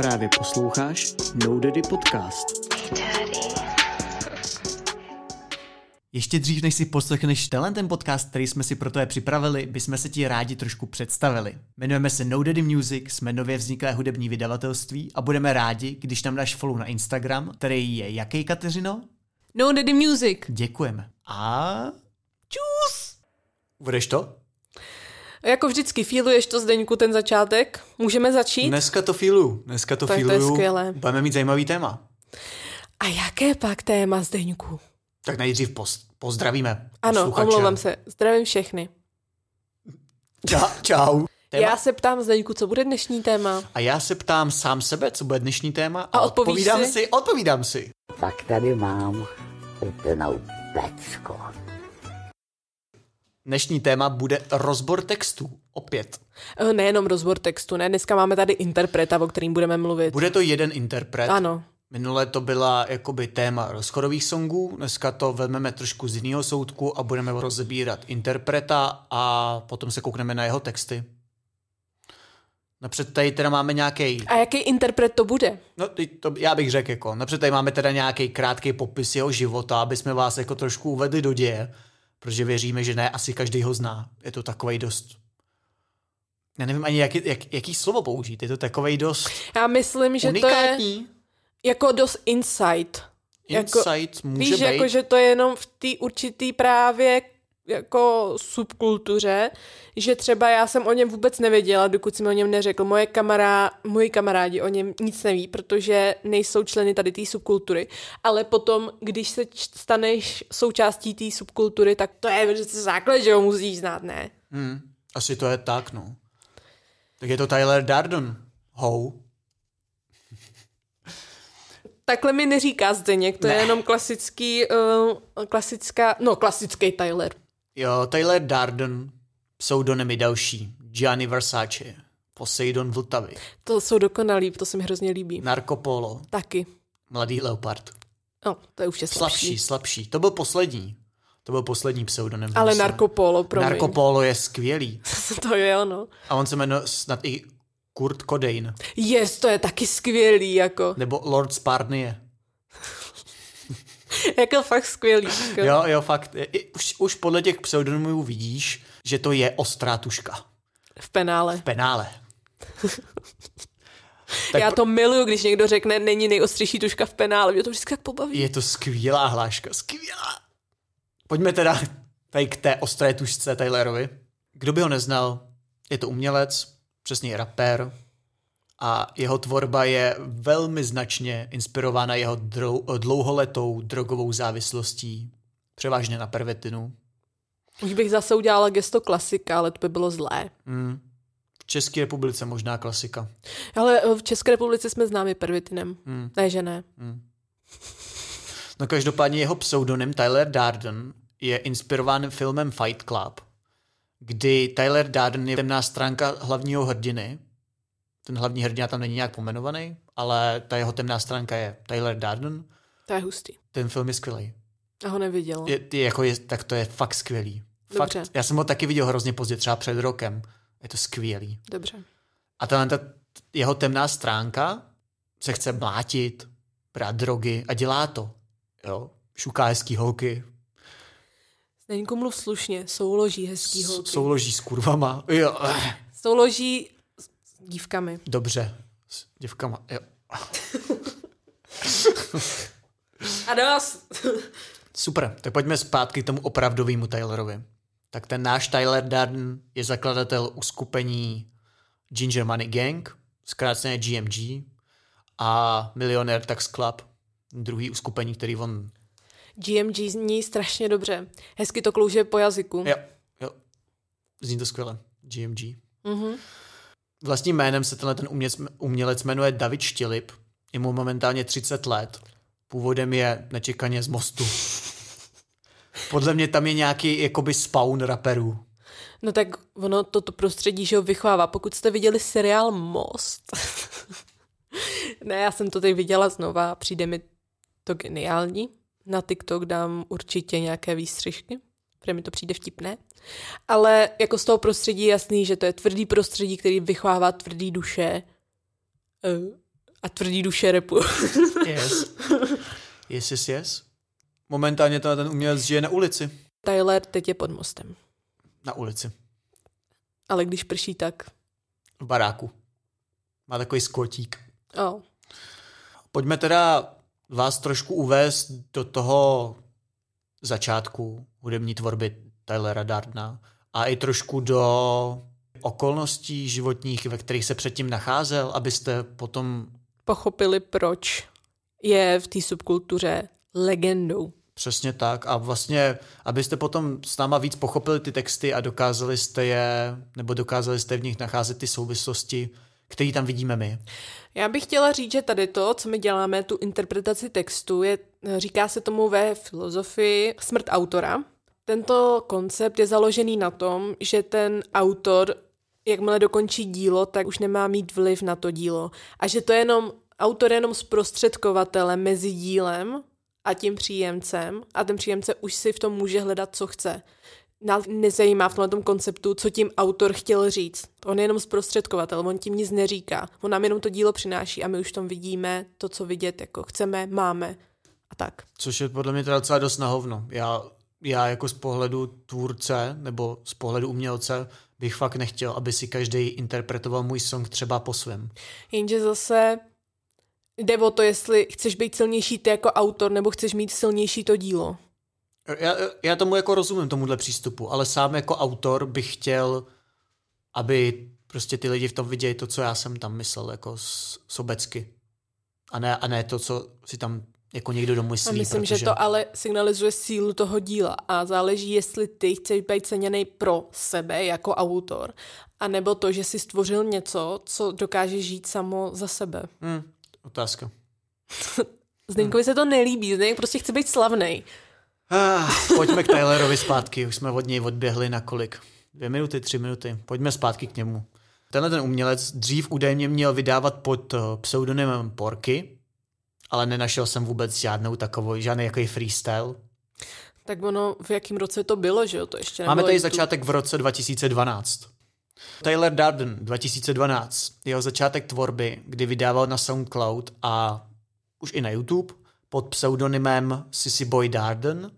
Právě posloucháš No Daddy Podcast. Ještě dřív, než si poslechneš tenhle ten podcast, který jsme si pro tebe připravili, bychom se ti rádi trošku představili. Jmenujeme se No Daddy Music, jsme nově vzniklé hudební vydavatelství a budeme rádi, když nám dáš follow na Instagram, který je jaký, Kateřino? No Daddy Music. Děkujeme. A... Čus! Budeš to? Jako vždycky, feeluješ to Zdeňku ten začátek? Můžeme začít? Dneska to feeluju. Dneska to Tak to je skvělé. Budeme mít zajímavý téma. A jaké pak téma Zdeňku? Tak nejdřív poz, pozdravíme Ano, posluchače. omlouvám se. Zdravím všechny. Čau. čau. Téma? Já se ptám Zdeňku, co bude dnešní téma? A já se ptám sám sebe, co bude dnešní téma. A odpovíš odpovídám si? si? Odpovídám si. Tak tady mám úplnou pecku. Dnešní téma bude rozbor textů. Opět. Eh, Nejenom rozbor textu, ne? Dneska máme tady interpreta, o kterým budeme mluvit. Bude to jeden interpret. Ano. Minule to byla jakoby téma rozchodových songů, dneska to vezmeme trošku z jiného soudku a budeme rozebírat interpreta a potom se koukneme na jeho texty. Napřed tady teda máme nějaký, A jaký interpret to bude? no to, já bych řekl jako, napřed tady máme teda nějaký krátký popis jeho života, aby jsme vás jako trošku uvedli do děje, protože věříme, že ne, asi každý ho zná. Je to takovej dost, já nevím ani jaký, jak, jaký slovo použít, je to takovej dost Já myslím, že to je unikátní. jako dost insight. Jako- Insight může Víš, být. jako, že to je jenom v té určitý právě jako subkultuře, že třeba já jsem o něm vůbec nevěděla, dokud si mi o něm neřekl. Moje kamará, moji kamarádi o něm nic neví, protože nejsou členy tady té subkultury. Ale potom, když se staneš součástí té subkultury, tak to je přece základ, že ho musíš znát, ne? Hmm, asi to je tak, no. Tak je to Tyler Darden. How? Takhle mi neříká Zdeněk, to Ne. je jenom klasický, uh, klasická, no klasický Tyler. Jo, Tyler Darden, pseudonymy další. Gianni Versace, Poseidon Vltavy, To jsou dokonalí, to se mi hrozně líbí. Narco Polo, Taky. Mladý Leopard. No, to je už je slabší. Slabší, slabší. To byl poslední. To byl poslední pseudonym. Ale myslím. Narco Polo, promiň. Narco Polo je skvělý. to je ono. A on se jmenuje snad i Kurt Cobain. Yes, to je taky skvělý, jako. Nebo Lord Sparnie. jako fakt skvělý. Jako. Jo, jo, fakt. I- Už, už podle těch pseudonymů vidíš, že to je ostrá tuška. V penále. Penále. Tak Já to miluju, když někdo řekne, není nejostřejší tuška v penále. Mě to vždycky tak pobaví. Je to skvělá hláška, skvělá. Pojďme teda tady k té ostré tušce Tylerovi. Kdo by ho neznal, je to umělec, přesně rapper a jeho tvorba je velmi značně inspirována jeho drou, dlouholetou drogovou závislostí, převážně na pervitinu. Už bych zase udělala gesto klasika, ale to by bylo zlé. V České republice možná klasika. Ale eh, v České republice jsme známi pervitinem. Hmm. Ne, že ne. No každopádně jeho pseudonym Tyler Darden je inspirován filmem Fight Club, kdy Tyler Darden je temná stránka hlavního hrdiny. Ten hlavní hrdina tam není nějak pomenovaný, ale ta jeho temná stránka je Tyler Darden. To je hustý. Ten film je skvělý. Já ho neviděla. Je, je, jako je, tak to je fakt skvělý. Fakt, Dobře. já jsem ho taky viděl hrozně pozdě, třeba před rokem. Je to skvělý. Dobře. A ta, ta jeho temná stránka se chce mlátit, brát drogy a dělá to. Jo? Šuká hezký holky, Zdeňku mluv slušně, souloží hezký holky. souloží s kurvama. Jo, Souloží dívkami. dobře, s děvkama. Jo. A dost. Super, tak pojďme zpátky k tomu opravdovému Tylerovi. Tak ten náš Tyler Darden je zakladatel uskupení Ginger Money Gang, zkráceně GMG, a Millionaire Tax Club, druhý uskupení, který on... GMG zní strašně dobře. Hezky to klouže po jazyku. Jo, jo, zní to skvěle. GMG. Mm-hmm. Vlastním jménem se tenhle ten umělec, umělec jmenuje David Štilip. Je mu momentálně 30 let. Původem je nečekaně z mostu. Podle mě tam je nějaký jakoby spawn raperů. No tak ono toto prostředí, že ho vychovává. Pokud jste viděli seriál Most, ne, já jsem to teď viděla znova, přijde mi to geniální. Na TikTok dám určitě nějaké výstřižky, protože mi to přijde vtipné. Ale jako z toho prostředí je jasný, že to je tvrdý prostředí, který vychovává tvrdý duše. Eh, A tvrdí duše repu. Yes. Yes, yes, yes. Momentálně to ten umělec žije na ulici. Tyler teď je pod mostem. Na ulici. Ale když prší, tak... V baráku. Má takový skotík. Oh. Pojďme teda vás trošku uvést do toho začátku hudební tvorby Tylera Dardna a i trošku do okolností životních, ve kterých se předtím nacházel, abyste potom Pochopili, proč je v té subkultuře legendou. přesně tak a vlastně, abyste potom s náma víc pochopili ty texty a dokázali jste je, nebo dokázali jste v nich nacházet ty souvislosti, které tam vidíme my. Já bych chtěla říct, že tady to, co my děláme, tu interpretaci textu, je, říká se tomu ve filozofii smrt autora. Tento koncept je založený na tom, že ten autor, jakmile dokončí dílo, tak už nemá mít vliv na to dílo. A že to je jenom, autor je jenom zprostředkovatelem mezi dílem a tím příjemcem a ten příjemce už si v tom může hledat, co chce. Nás nezajímá v tomhle konceptu, co tím autor chtěl říct. On je jenom zprostředkovatel, on tím nic neříká. On nám jenom to dílo přináší a my už v tom vidíme to, co vidět jako chceme, máme tak. Což je podle mě teda docela dost na hovno. Já, já jako z pohledu tvůrce nebo z pohledu umělce bych fakt nechtěl, aby si každý interpretoval můj song třeba po svém. Jenže zase jde o to, jestli chceš být silnější ty jako autor, nebo chceš mít silnější to dílo. Já, já tomu jako rozumím, tomuhle přístupu, ale sám jako autor bych chtěl, aby prostě ty lidi v tom viděli to, co já jsem tam myslel, jako sobecky. A ne, a ne to, co si tam jako někdo domyslí. A myslím, protože... že to ale signalizuje sílu toho díla a záleží, jestli ty chceš být ceněný pro sebe jako autor, anebo to, že jsi stvořil něco, co dokáže žít samo za sebe. Hmm, otázka. Zdeňkovi se to nelíbí, Zdeněk prostě chce být slavný. Ah, pojďme k Tylerovi zpátky, už jsme od něj odběhli na kolik? Dvě minuty, tři minuty. Pojďme zpátky k němu. Tenhle ten umělec dřív údajně měl vydávat pod eh, pseudonymem Porky, ale nenašel jsem vůbec žádnou takovou, žádný jaký freestyle. Tak ono, v jakém roce to bylo, že jo? To ještě Máme tady začátek v roce 2012. Taylor Darden 2012, jeho začátek tvorby, kdy vydával na SoundCloud a už i na YouTube pod pseudonymem Sissy Boy Darden.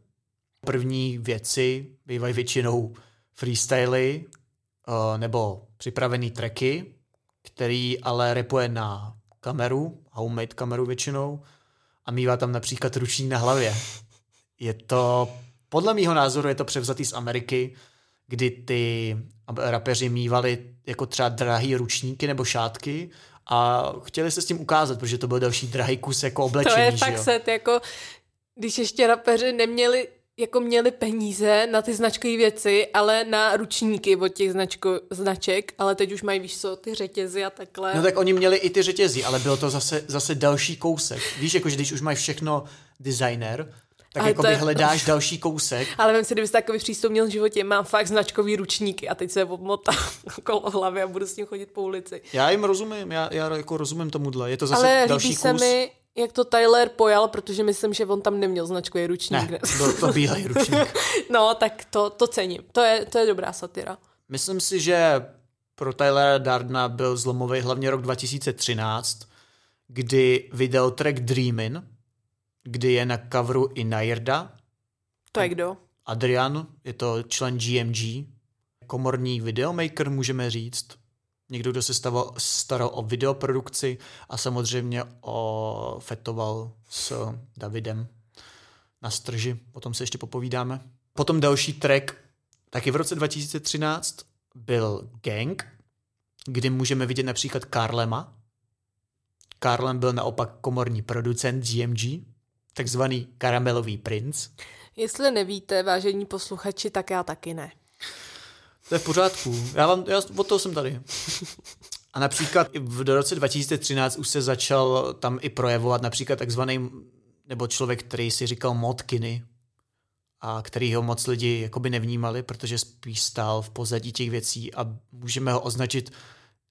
První věci bývají většinou freestyly eh, nebo připravený tracky, který ale repuje na kameru, homemade kameru většinou a mývá tam například ruční na hlavě. Je to, podle mýho názoru je to převzatý z Ameriky, kdy ty rapeři mývali jako třeba drahý ručníky nebo šátky a chtěli se s tím ukázat, protože to byl další drahý kus jako oblečení. To je fakt set, jako když ještě rapeři neměli jako měli peníze na ty značkové věci, ale na ručníky od těch značko, značek, ale teď už mají, víš co, ty řetězy a takhle. No tak oni měli i ty řetězy, ale bylo to zase, zase další kousek. Víš, jako že když už mají všechno designer, tak Ale jako by hledáš další kousek. Ale vím si, kdybys takový přístup měl v životě, mám fakt značkový ručníky a teď se obmotám kolo hlavy a budu s tím chodit po ulici. Já jim rozumím, já, já jako rozumím tomuhle. Je to zase Ale další líbí se kus. mi, jak to Tyler pojal, protože myslím, že on tam neměl značkový ručník. Ne, byl to bílej ručník. No, tak to, to cením. To je, to je dobrá satira. Myslím si, že pro Tylera Dardna byl zlomový hlavně rok 2013, kdy vydal track Dreamin, kdy je na coveru i Nairda. To je kdo? Adrian, je to člen GMG, komorní videomaker, můžeme říct. Někdo, kdo se staval, staral o videoprodukci a samozřejmě o fetoval s Davidem na strži. O tom se ještě popovídáme. Potom další track, taky v roce 2013, byl Gang, kdy můžeme vidět například Karlema. Karlem byl naopak komorní producent GMG, takzvaný karamelový princ. Jestli nevíte, vážení posluchači, tak já taky ne. To je v pořádku. Já vám, já od toho jsem tady. A například v roce 2013 už se začal tam i projevovat například takzvaný, nebo člověk, který si říkal Motkiny, a který ho moc lidi jakoby nevnímali, protože spíš stál v pozadí těch věcí a můžeme ho označit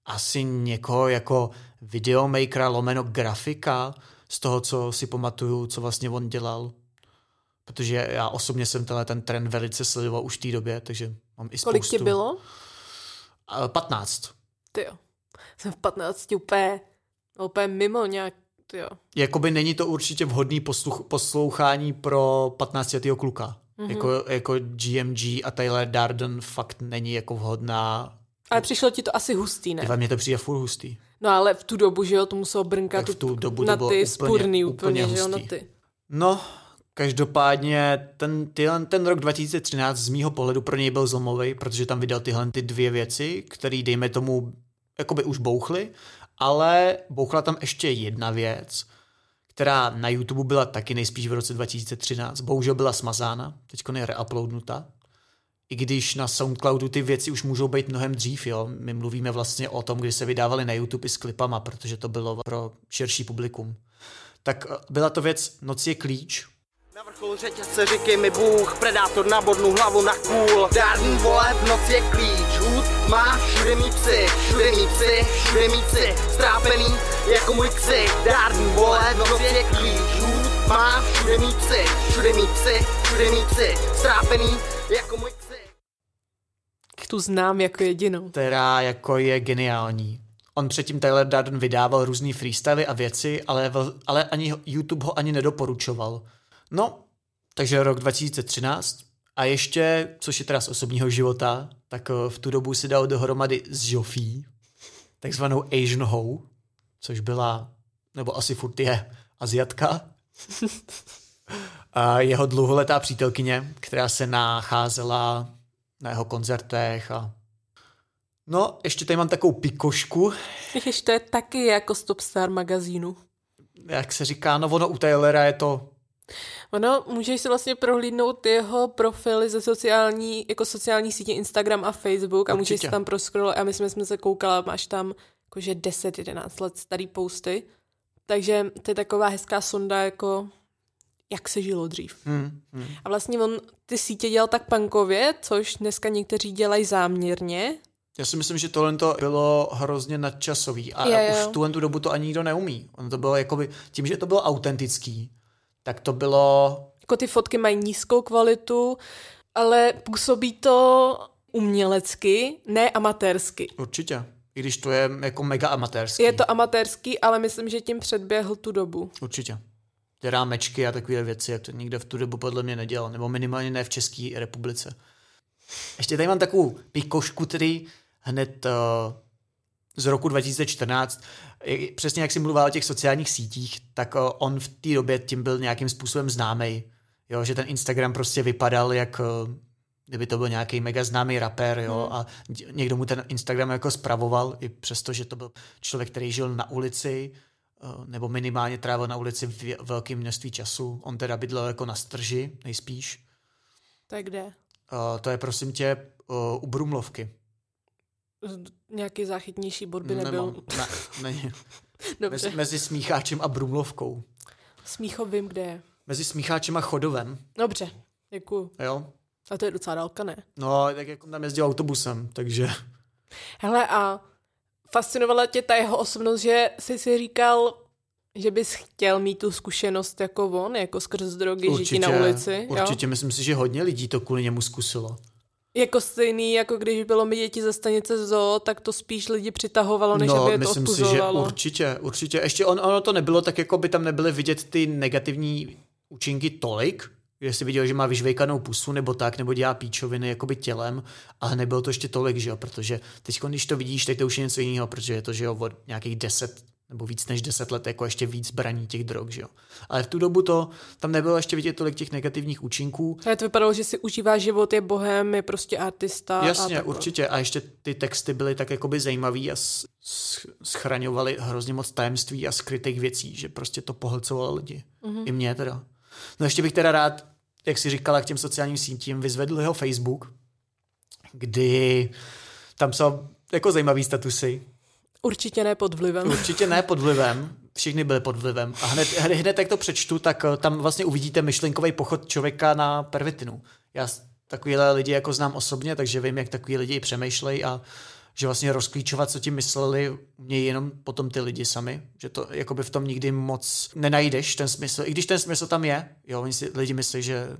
asi někoho jako videomakera lomeno grafika z toho, co si pamatuju, co vlastně on dělal. Protože já osobně jsem tenhle ten trend velice sledoval už v té době, takže mám i Kolik spoustu. ti bylo? A 15. Ty jo. Jsem v 15 úplně Úplně mimo nějak, jo. Jakoby není to určitě vhodný posluch, poslouchání pro 15 letého kluka. Mm-hmm. Jako, jako GMG a Tyler Darden fakt není jako vhodná. Ale přišlo ti to asi hustý, ne? Mě to přijde furt hustý. No ale v tu dobu, že jo, to muselo brnkat Tak v tu dobu na ty úplně- spurný úplně, úplně že jo, na hustý. ty. No, každopádně ten, tyhle, ten rok 2013 z mýho pohledu pro něj byl zlomový, protože tam vydal tyhle ty dvě věci, které dejme tomu jakoby už bouchly, ale bouchla tam ještě jedna věc, která na YouTube byla taky nejspíš v roce 2013. Bohužel byla smazána, teď je reuploadnuta. I když na Soundcloudu ty věci už můžou být mnohem dřív, jo. My mluvíme vlastně o tom, kdy se vydávaly na YouTube i s klipama, protože to bylo pro širší publikum. Tak eh, byla to věc Noc je klíč, Na vrcholu řetězce říkej mi Bůh, predátor na bodnu hlavu na kůl. Dárný vole, v noci je klíč, hud má všude mý psy, všude mý psy, všude mý psy, strápený jako můj ksik. Dárný vole, v noci je klíč, hud má všude mý psy, všude mý psy, všude mý psy, strápený jako můj ksik. Tu znám jako jedinou. která jako je geniální. On předtím Tyler Darden vydával různý freestyly a věci, ale, ale ani YouTube ho ani nedoporučoval. No, takže rok 2013 a ještě, což je teda z osobního života, tak eh, v tu dobu si dal dohromady s Joffy, takzvanou Asian Ho, což byla, nebo asi furt je, Aziatka. a jeho dlouholetá přítelkyně, která se nacházela na jeho koncertech a No, ještě tady mám takovou pikošku, Ježiš, to je taky jako Stop Star magazínu. jak se říká, no ono u Taylora je to, Ono, můžeš si vlastně prohlídnout jeho profily ze sociální, jako sociální sítě Instagram a Facebook a můžeš Určitě. si tam proscrollovat a my jsme, jsme se koukala, máš tam jakože 10-11 let starý posty, takže to je taková hezká sonda, jako jak se žilo dřív. hmm, hmm. A vlastně on ty sítě dělal tak punkově, což dneska někteří dělají záměrně. Já si myslím, že tohle to bylo hrozně nadčasový a jo. už tuhle tu dobu to ani nikdo neumí. On to bylo jakoby, tím, že to bylo autentický, tak to bylo, Jako ty fotky mají nízkou kvalitu, ale působí to umělecky, ne amatérsky. určitě, i když to je jako mega amatérský. Je to amatérský, ale myslím, že tím předběhl tu dobu. Určitě. Ty rámečky a takové věci, jak to nikdo v tu dobu podle mě nedělal, nebo minimálně ne v České republice. Ještě tady mám takovou pikošku, který hned uh, z roku 2014, I- přesně jak jsi mluvil o těch sociálních sítích, tak uh, on v té době tím byl nějakým způsobem známý. Jo, že ten Instagram prostě vypadal jak uh, kdyby to byl nějaký mega známý rapper, jo, a dě- někdo mu ten Instagram jako spravoval, i přesto, že to byl člověk, který žil na ulici, eh, nebo minimálně trávil na ulici v velkém množství času. On teda bydlel jako na strži, nejspíš. Tak kde? Eh, To je prosím tě eh, u Brumlovky. Nějaký záchytnější bod by nebyl. Nemám. Ne, ne, Dobře. mezi, mezi Smícháčem a Brumlovkou. Smíchov vím, kde je. Mezi Smícháčem a Chodovem, Dobře, děkuju. jo. A to je docela dálka, ne? No, tak jako tam jezdil autobusem, takže... Hele, a fascinovala tě ta jeho osobnost, že jsi si říkal, že bys chtěl mít tu zkušenost jako on, jako skrz drogy, žití na ulici, určitě, jo? myslím si, že hodně lidí to kvůli němu zkusilo. Jako stejný, jako když bylo mi děti ze stanice zoo, tak to spíš lidi přitahovalo, než no, aby je to myslím si, že určitě, určitě. Ještě on, ono to nebylo tak, jako by tam nebyly vidět ty negativní účinky tolik, že si viděl, že má vyžvejkanou pusu nebo tak, nebo dělá píčoviny jakoby tělem, ale nebylo to ještě tolik, že jo, protože teď, když to vidíš, tak to už je něco jiného, protože je to, že jo, od nějakých deset nebo víc než deset let, jako ještě víc braní těch drog, že jo. Ale v tu dobu to, tam nebylo ještě vidět tolik těch negativních účinků, Ale to vypadalo, že si užívá život, je bohem, je prostě artista. a Jasně, takhle. určitě. A ještě ty texty byly tak jakoby zajímavý a schraňovaly hrozně moc tajemství a skrytých věcí, že prostě to pohlcovalo lidi. Mm-hmm. I mě teda. No ještě bych teda rád, jak si říkala, k těm sociálním sítím vyzvedl jeho Facebook, kdy tam psal jako zajímavý statusy. Určitě ne pod vlivem. Určitě ne pod vlivem, všichni byli pod vlivem. A hned, hned, jak to přečtu, tak eh, tam vlastně uvidíte myšlenkový pochod člověka na pervitinu. Já takovýhle lidi jako znám osobně, takže vím, jak takový lidi přemýšlejí a že vlastně rozklíčovat, co tím mysleli, mě jenom potom ty lidi sami, že to jakoby v tom nikdy moc nenajdeš ten smysl, i když ten smysl tam je, jo, oni si lidi myslí, že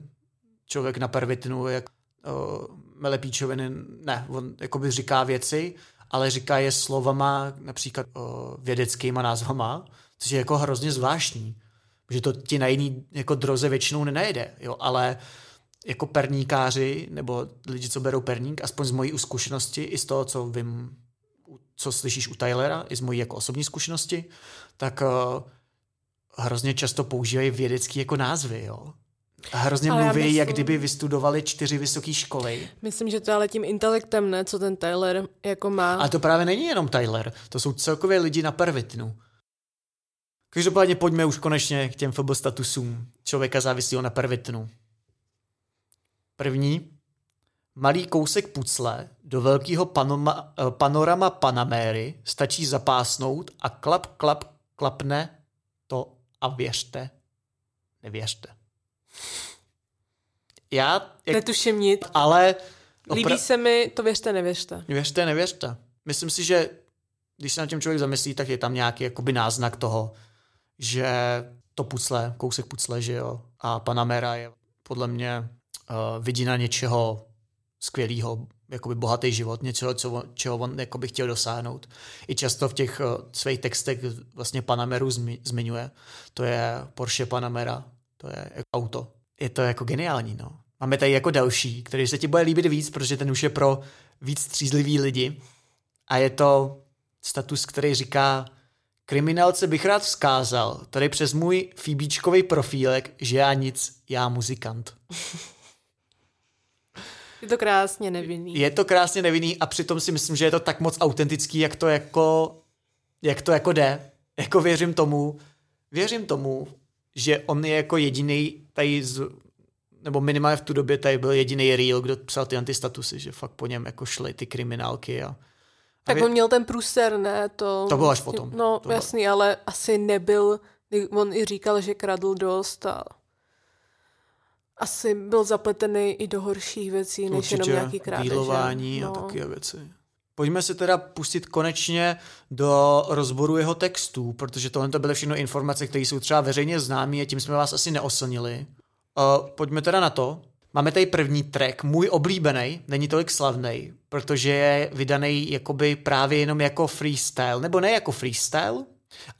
člověk na pervitinu jak uh, mele píčoviny, ne, on jakoby říká věci ale říká je slovama, například o, vědeckýma názvama, což je jako hrozně zvláštní. Že to ti na jiný jako droze většinou nenajde, jo, ale jako perníkáři, nebo lidi, co berou perník, aspoň z mojí zkušenosti, i z toho, co vím, co slyšíš u Tylera, i z mojí jako osobní zkušenosti, tak uh, hrozně často používají vědecký jako názvy, jo. A hrozně Ale mluví, myslím- jak kdyby vystudovali čtyři vysoké školy. Myslím, že to ale tím intelektem, ne, co ten Tyler jako má. Ale to právě není jenom Tyler, to jsou celkově lidi na pervitnu. Každopádně pojďme už konečně k těm FB statusům člověka závislého na pervitnu. První. Malý kousek pucle do velkého panoma, eh, panorama Panaméry stačí zapásnout a klap, klap, klapne to a věřte, nevěřte. Já, jak, Netuším nic. ale... Líbí se mi, to věřte, nevěřte. Věřte, nevěřte. Myslím si, že když se na tím člověk zamyslí, tak je tam nějaký jakoby náznak toho, že to pucle, kousek pucle, že jo, a Panamera je podle mě uh, vidina něčeho skvělého, jakoby bohatý život, něčeho, co, čeho on jakoby chtěl dosáhnout. I často v těch uh, svých textech vlastně Panameru zmi, zmiňuje. To je Porsche Panamera, to je jako auto. Je to jako geniální, no. Máme tady jako další, který se ti bude líbit víc, protože ten už je pro víc střízlivý lidi. A je to status, který říká Kriminálce bych rád vzkázal, tady přes můj fíbíčkový profílek, že já nic, já muzikant. Je to krásně nevinný. Je to krásně nevinný a přitom si myslím, že je to tak moc autentický, jak to jako, jak to jako jde. Jako věřím tomu, věřím tomu, že on je jako jediný tady z, nebo minimálně v tu době tady byl jediný real, kdo psal ty antistatusy, že fakt po něm jako šly ty kriminálky a, Tak on měl ten průser, ne? To, To bylo až potom. No, To bylo- jasný, ale asi nebyl, on i říkal, že kradl dost a asi byl zapletený i do horších věcí, než jenom nějaký krádeže. dílování no. a takové věci. Pojďme se teda pustit konečně do rozboru jeho textů, protože tohle to byly všechno informace, které jsou třeba veřejně známé a tím jsme vás asi neoslnili. Uh, pojďme teda na to. Máme tady první track, můj oblíbený, není tolik slavný, protože je vydaný jakoby právě jenom jako freestyle, nebo ne jako freestyle,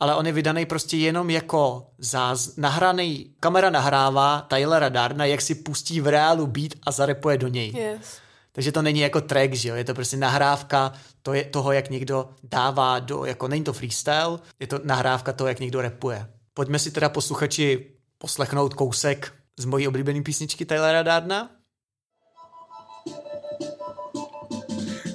ale on je vydaný prostě jenom jako záz... nahraný, kamera nahrává Tylera Darna, jak si pustí v reálu beat a zarepuje do něj. Yes. Takže to není jako track, že jo? Je to prostě nahrávka to je toho, jak někdo dává do, jako není to freestyle, je to nahrávka toho, jak někdo repuje. Pojďme si teda posluchači poslechnout kousek z mojí oblíbené písničky Tylera Darna.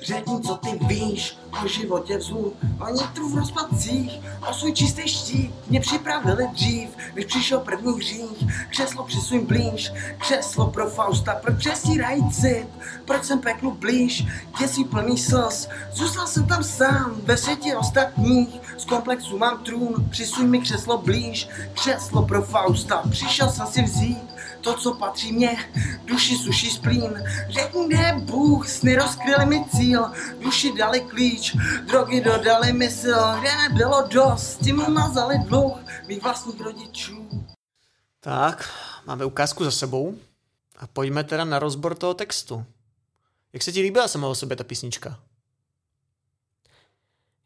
Řekni, co ty víš o životě vzů, o nitru v rozpadcích, o svůj čistý štít. Mě připravili dřív, než přišel první hřích. Křeslo přisuň blíž, křeslo pro Fausta, proč přesírají cit, proč jsem peklu blíž, děsí plný slz. Zůstal jsem tam sám, ve světě ostatních, z komplexu mám trůn, přisuň mi křeslo blíž, křeslo pro Fausta, přišel jsem si vzít to, co patří mně, duši suší splín. Řekni, kde je Bůh, sny rozkryli mi cíl, duši dali klíč, drogy dodali mysl, kde nebylo dost, tím umazali dluh mých vlastních rodičů. Tak, máme ukázku za sebou a pojďme teda na rozbor toho textu. Jak se ti líbila sama o sobě ta písnička?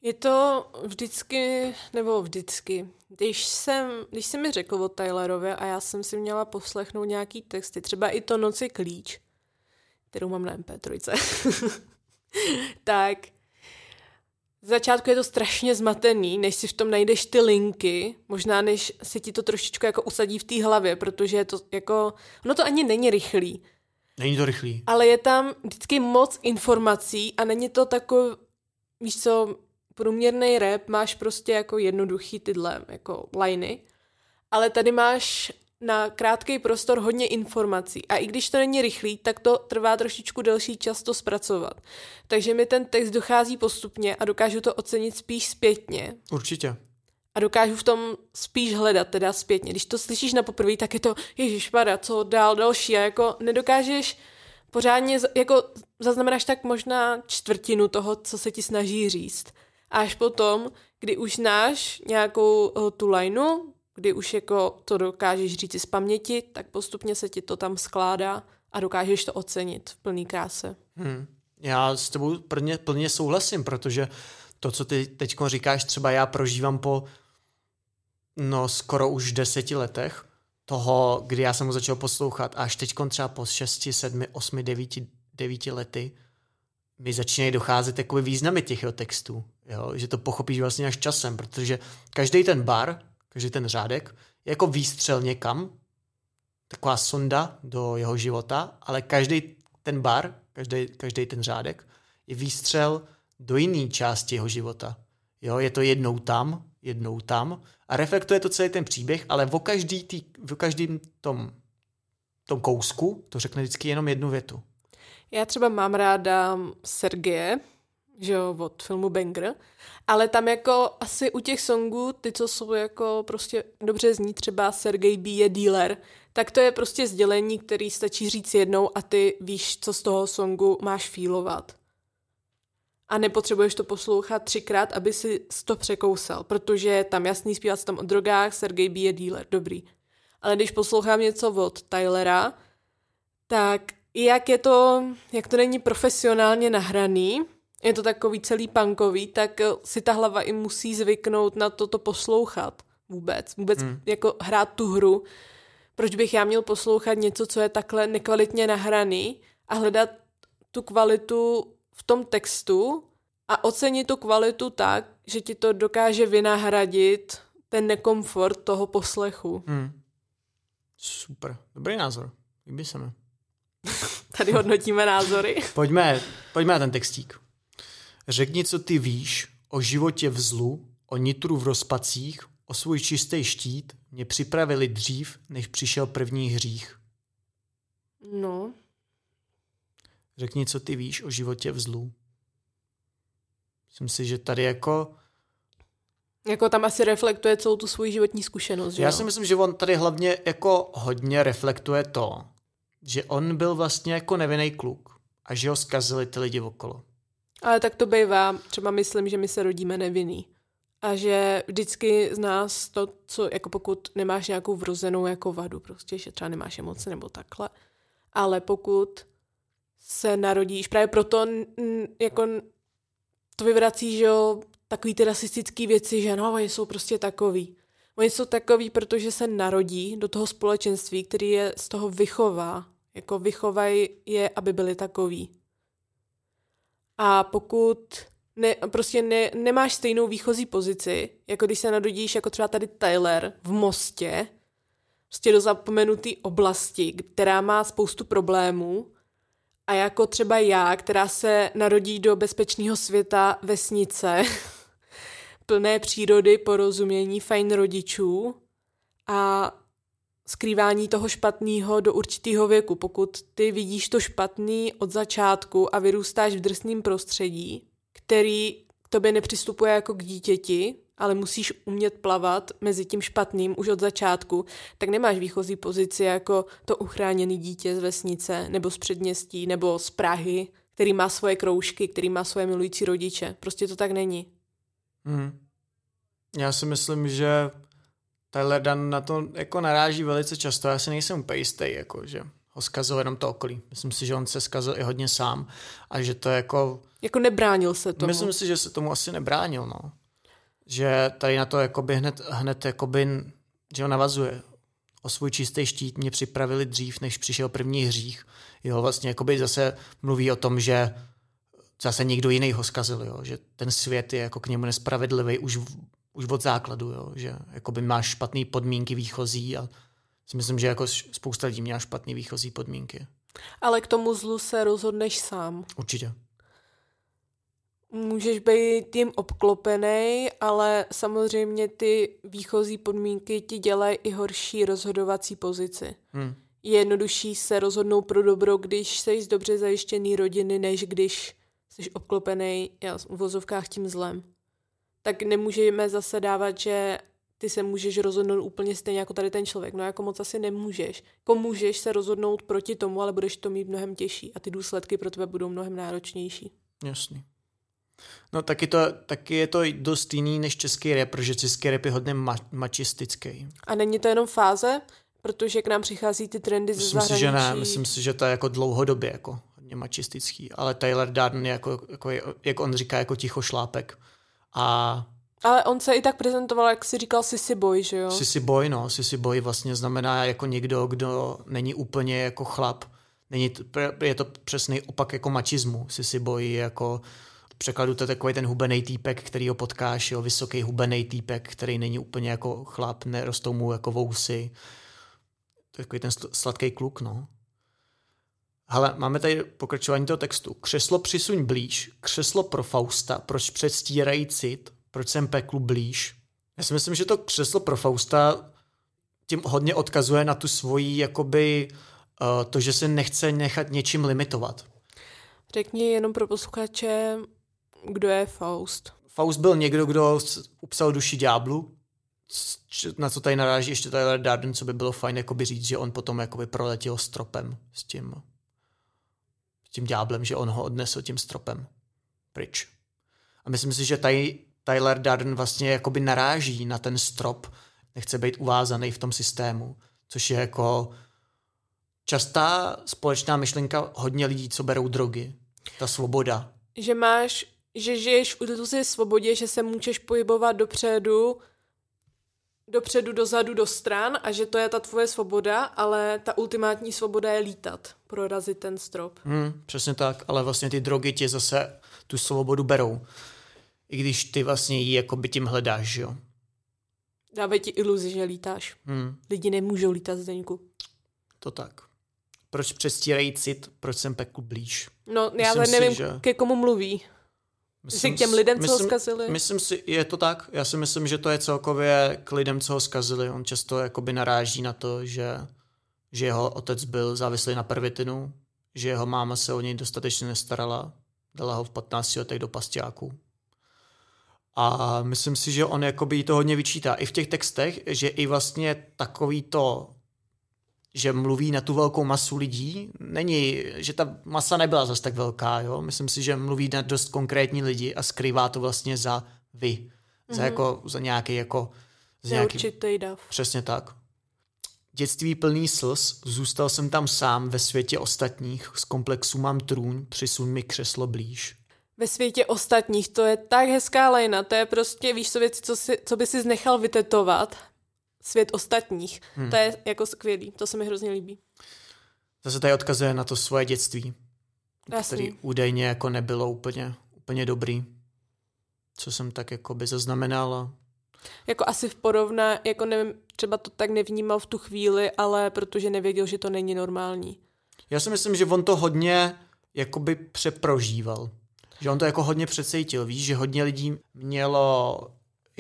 Je to vždycky, nebo vždycky, když jsem, když jsem mi řekl o Tylerovi a já jsem si měla poslechnout nějaký texty, třeba i to Noci klíč, kterou mám na MP3, tak v začátku je to strašně zmatený, než si v tom najdeš ty linky, možná než se ti to trošičku jako usadí v té hlavě, protože je to jako, ono to ani není rychlý, Není to rychlý. ale je tam vždycky moc informací a není to takový, víš co, průměrný rap máš prostě jako jednoduchý tyhle jako liney, ale tady máš na krátký prostor hodně informací a i když to není rychlý, tak to trvá trošičku delší čas to zpracovat. Takže mi ten text dochází postupně a dokážu to ocenit spíš zpětně Určitě. a dokážu v tom spíš hledat teda zpětně. Když to slyšíš na poprvé, tak je to ježišmarja, co dál další a jako nedokážeš pořádně, jako zaznamenáš tak možná čtvrtinu toho, co se ti snaží říct. A až potom, kdy už znáš nějakou uh, tu lineu, kdy už jako to dokážeš říct z paměti, tak postupně se ti to tam skládá a dokážeš to ocenit v plný kráse. Hmm. Já s tebou plně, plně souhlasím, protože to, co ty teď říkáš, třeba já prožívám po no skoro už deseti letech toho, kdy já jsem ho začal poslouchat, až teď třeba po šesti, sedmi, osmi, devíti, devíti lety mi začínají docházet jakoby významy těch textů, jo? že to pochopíš vlastně až časem, protože každý ten bar, každý ten řádek je jako výstřel někam, taková sonda do jeho života, ale každý ten bar, každý, každý ten řádek je výstřel do jiné části jeho života. Jo, je to jednou tam, jednou tam a reflektuje to celý ten příběh, ale o, každý tý, o každém tom, tom kousku to řekne vždycky jenom jednu větu. Já třeba mám ráda Sergeje, že jo, od filmu Banger, ale tam jako asi u těch songů, ty, co jsou jako prostě dobře zní, třeba Sergej B je dealer, tak to je prostě sdělení, který stačí říct jednou a ty víš, co z toho songu máš fílovat. A nepotřebuješ to poslouchat třikrát, aby si to překousal, protože tam jasný zpívá se tam o drogách, Sergej B je dealer, dobrý. Ale když poslouchám něco od Tylera, tak jak je to, jak to není profesionálně nahraný, je to takový celý punkový, tak si ta hlava i musí zvyknout na toto poslouchat vůbec. Vůbec hmm. jako hrát tu hru. Proč bych já měl poslouchat něco, co je takhle nekvalitně nahraný a hledat tu kvalitu v tom textu a ocenit tu kvalitu tak, že ti to dokáže vynahradit ten nekomfort toho poslechu. Hmm. Super, dobrý názor, líbí se mi. Tady hodnotíme názory. Pojďme, pojďme na ten textík. Řekni, co ty víš o životě v zlu, o nitru v rozpacích, o svůj čistý štít mě připravili dřív, než přišel první hřích. No. Řekni, co ty víš o životě v zlu. Myslím si, že tady jako... Jako tam asi reflektuje celou tu svoji životní zkušenost, že Já jo? si myslím, že on tady hlavně jako hodně reflektuje to, že on byl vlastně jako nevinný kluk a že ho zkazili ty lidi okolo. Ale tak to bývá, třeba myslím, že my se rodíme nevinný. A že vždycky z nás to, co, jako pokud nemáš nějakou vrozenou jako vadu, prostě, že třeba nemáš emoce nebo takhle, ale pokud se narodíš, právě proto jako to vyvrací, že jo, takový ty rasistické věci, že no, oni jsou prostě takový. Oni jsou takový, protože se narodí do toho společenství, který je z toho vychová. Jako vychovají je, aby byli takový. A pokud ne, prostě ne, nemáš stejnou výchozí pozici, jako když se narodíš jako třeba tady Tyler v Mostě, prostě do zapomenuté oblasti, která má spoustu problémů, a jako třeba já, která se narodí do bezpečného světa vesnice, plné přírody, porozumění, fajn rodičů a skrývání toho špatného do určitého věku. Pokud ty vidíš to špatný od začátku a vyrůstáš v drsném prostředí, který k tobě nepřistupuje jako k dítěti, ale musíš umět plavat mezi tím špatným už od začátku, tak nemáš výchozí pozici jako to uchráněné dítě z vesnice nebo z předměstí nebo z Prahy, který má svoje kroužky, který má svoje milující rodiče. Prostě to tak není. Hmm. Já si myslím, že Tyler Dan na to jako naráží velice často. Já si nejsem úplně jistý, jako, že ho zkazil jenom to okolí. Myslím si, že on se zkazil i hodně sám a že to jako... Jako nebránil se tomu. Myslím si, že se tomu asi nebránil, no. Že tady na to jakoby hned, hned jakoby, že ho navazuje. O svůj čistý štít mě připravili dřív, než přišel první hřích. Jo, vlastně jakoby zase mluví o tom, že zase někdo jiný ho zkazil, jo? že ten svět je jako k němu nespravedlivý už, už od základu, jo? že jakoby máš špatné podmínky výchozí a si myslím, že jako spousta lidí měla špatné výchozí podmínky. Ale k tomu zlu se rozhodneš sám. Určitě. Můžeš být tím obklopený, ale samozřejmě ty výchozí podmínky ti dělají i horší rozhodovací pozici. Hmm. Je jednodušší se rozhodnout pro dobro, když jsi z dobře zajištěný rodiny, než když jsi obklopený já, v vozovkách tím zlem. Tak nemůžeme zase dávat, že ty se můžeš rozhodnout úplně stejně jako tady ten člověk. No jako moc asi nemůžeš. Jako můžeš se rozhodnout proti tomu, ale budeš to mít mnohem těžší a ty důsledky pro tebe budou mnohem náročnější. Jasný. No taky, to, taky je to dost jiný než český rap, protože český rap je hodně ma- mačistický. A není to jenom fáze, protože k nám přichází ty trendy ze Myslím si, zahraničí. že ne, myslím si, že to je jako dlouhodobě jako hodně mačistický, ale Taylor Darden je jako, jako, jak on říká, jako ticho šlápek. A Ale on se i tak prezentoval, jak si říkal, sissy boy, že jo? Sissy boy, no, sissy boy vlastně znamená jako někdo, kdo není úplně jako chlap. Není to, je to přesný opak jako mačismu. Sissy boy je jako překladu to je takový ten hubený týpek, který ho potkáš, jo, vysoký hubený týpek, který není úplně jako chlap, nerostou mu jako vousy. To je takový ten sl- sladký kluk, no. Hele, máme tady pokračování toho textu. Křeslo přisuň blíž, křeslo pro Fausta, proč předstírají cit, proč jsem peklu blíž. Já si myslím, že to křeslo pro Fausta tím hodně odkazuje na tu svoji, jakoby, uh, to, že se nechce nechat něčím limitovat. Řekni jenom pro posluchače, kdo je Faust. Faust byl někdo, kdo upsal duši ďáblu, na co tady naráží ještě Tyler Darden, co by bylo fajn jakoby říct, že on potom jakoby proletěl stropem s tím, tím ďáblem, že on ho odnesl tím stropem pryč. A myslím si, že tady Tyler Darden vlastně jakoby naráží na ten strop, nechce být uvázaný v tom systému, což je jako častá společná myšlenka hodně lidí, co berou drogy. Ta svoboda. Že máš, že žiješ v svobodě, že se můžeš pohybovat dopředu, dopředu, dozadu, do stran a že to je ta tvoje svoboda, ale ta ultimátní svoboda je lítat, prorazit ten strop. Hmm, přesně tak, ale vlastně ty drogy ti zase tu svobodu berou. I když ty vlastně ji jako by tím hledáš, že jo. Dávají ti iluzi, že lítáš. Hmm, Lidi nemůžou lítat zdeňku. to tak. Proč přestírají cit, proč jsem peklu blíž? No, já ale si, nevím, že- ke komu mluví. Myslím, k těm lidem, co ho myslím, zkazili? Myslím si, je to tak. Já si myslím, že to je celkově k lidem, co ho zkazili. On často jakoby naráží na to, že, že jeho otec byl závislý na pervitinu, že jeho máma se o něj dostatečně nestarala, dala ho v 15 letech do pasťáku. A myslím si, že on jakoby jí to hodně vyčítá. I v těch textech, že i vlastně takový to, že mluví na tu velkou masu lidí, není, že ta masa nebyla zas tak velká, jo. Myslím si, že mluví na dost konkrétní lidi a skrývá to vlastně za vy. Mm-hmm. Za, jako, za nějaký jako... Za nějaký, Neurčitý dav. Přesně tak. Dětství plný slz, zůstal jsem tam sám ve světě ostatních, z komplexu mám trůn, přisun mi křeslo blíž. Ve světě ostatních, to je tak hezká lejna, to je prostě, víš co věci, co, si, co by si nechal vytetovat, svět ostatních. Hmm. To je jako skvělý, to se mi hrozně líbí. Zase tady odkazuje na to svoje dětství, Jasný. který údajně jako nebylo úplně, úplně dobrý. Co jsem tak jako by zaznamenal. a Jako asi v porovna, jako nevím, třeba to tak nevnímal v tu chvíli, ale protože nevěděl, že to není normální. Já si myslím, že on to hodně jakoby přeprožíval. Že on to jako hodně přecítil. Víš, že hodně lidí mělo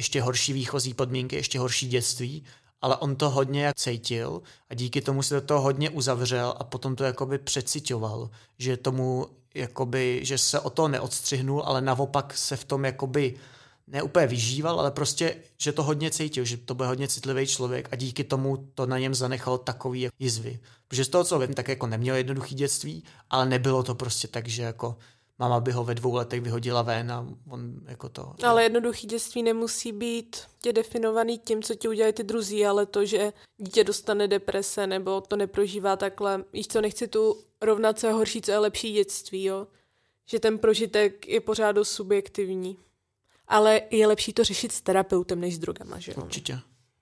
ještě horší výchozí podmínky, ještě horší dětství, ale on to hodně cítil a díky tomu se do toho hodně uzavřel a potom to jakoby přecitoval, že tomu jakoby, že se o to neodstřihnul, ale naopak se v tom jakoby ne úplně vyžíval, ale prostě, že to hodně cítil, že to byl hodně citlivý člověk a díky tomu to na něm zanechalo takový jizvy. Protože z toho, co vím, tak jako neměl jednoduchý dětství, ale nebylo to prostě tak, že jako máma by ho ve dvou letech vyhodila ven a on jako to... Ale jednoduchý dětství nemusí být tě definovaný tím, co ti udělají ty druzí, ale to, že dítě dostane deprese nebo to neprožívá takhle. Víš co, nechci tu rovnat, co je horší, co je lepší dětství, jo. Že ten prožitek je pořád subjektivní. Ale je lepší to řešit s terapeutem, než s drogama, že jo. Určitě.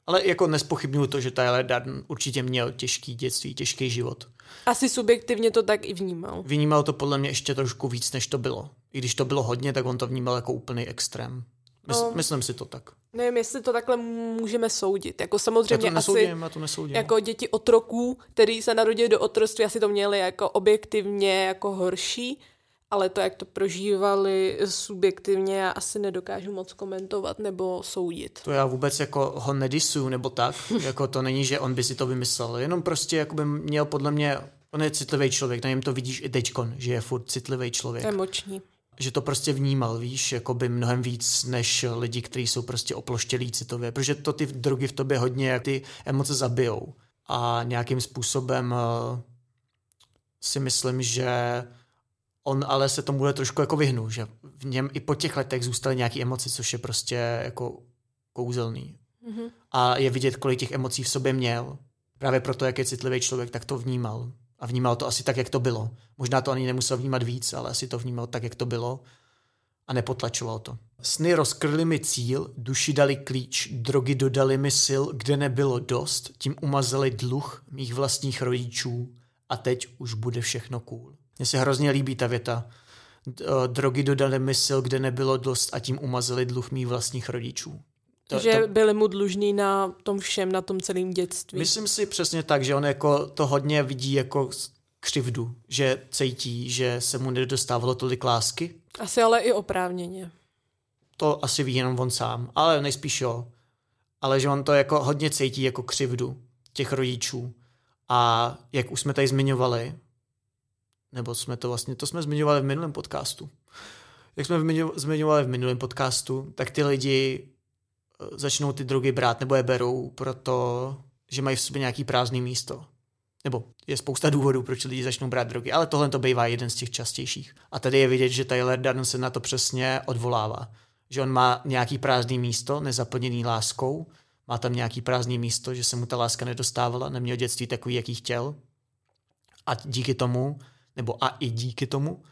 Ale jako nespochybnuju to, že Tyler Darden určitě měl těžký dětství, těžký život. Asi subjektivně to tak i vnímal. Vnímal to podle mě ještě trošku víc, než to bylo. I když to bylo hodně, tak on to vnímal jako úplný extrém. Mys- No. Myslím si to tak. Nevím, jestli to takhle můžeme soudit. Jako Já samozřejmě to asi nesoudím, já to nesoudím. jako děti otroků, který se narodili do otroctví, asi to měli jako objektivně jako horší, ale to, jak to prožívali subjektivně, já asi nedokážu moc komentovat nebo soudit. To já vůbec jako ho nedisuju nebo tak, jako to není, že on by si to vymyslel, jenom prostě jako by měl podle mě, on je citlivý člověk, na něm to vidíš i teďkon, že je furt citlivý člověk. Emoční. že to prostě vnímal, víš, jako by mnohem víc než lidi, kteří jsou prostě oploštělí citově, protože to ty drogy v tobě hodně jak ty emoce zabijou a nějakým způsobem uh, si myslím, že on ale se tomu bude trošku jako vyhnul, že v něm i po těch letech zůstaly nějaké emoce, což je prostě jako kouzelný. Mhm. A je vidět, kolik těch emocí v sobě měl. Právě proto, jak je citlivý člověk, tak to vnímal. A vnímal to asi tak, jak to bylo. Možná to ani nemusel vnímat víc, ale asi to vnímal tak, jak to bylo. A nepotlačoval to. Sny rozkrly mi cíl, duši dali klíč, drogy dodali mi sil, kde nebylo dost, tím umazali dluh mých vlastních rodičů a teď už bude všechno cool. Mně se hrozně líbí ta věta. Eh, drogy dodali mi sil, kde nebylo dost a tím umazali dluh mých vlastních rodičů. To, že to, byli mu dlužní na tom všem, na tom celém dětství. myslím si přesně tak, že on jako to hodně vidí jako křivdu, že cítí, že se mu nedostávalo tolik lásky. Asi ale i oprávněně. To asi ví jenom on sám, ale nejspíš jo. Ale že on to jako hodně cítí jako křivdu těch rodičů. A jak už jsme tady zmiňovali, nebo jsme to vlastně, to jsme zmiňovali v minulém podcastu. Jak jsme zmiňovali v minulém podcastu, tak ty lidi eh, začnou ty drogy brát nebo je berou, proto že mají v sobě nějaký prázdný místo. Nebo je spousta důvodů, proč lidi začnou brát drogy, ale tohle to bývá jeden z těch častějších. A tady je vidět, že Tyler Durden se na to přesně odvolává. Že on má nějaký prázdný místo, nezaplněný láskou, má tam nějaký prázdný místo, že se mu ta láska nedostávala, neměl dětství takový, jaký chtěl. A díky tomu, nebo a i díky tomu,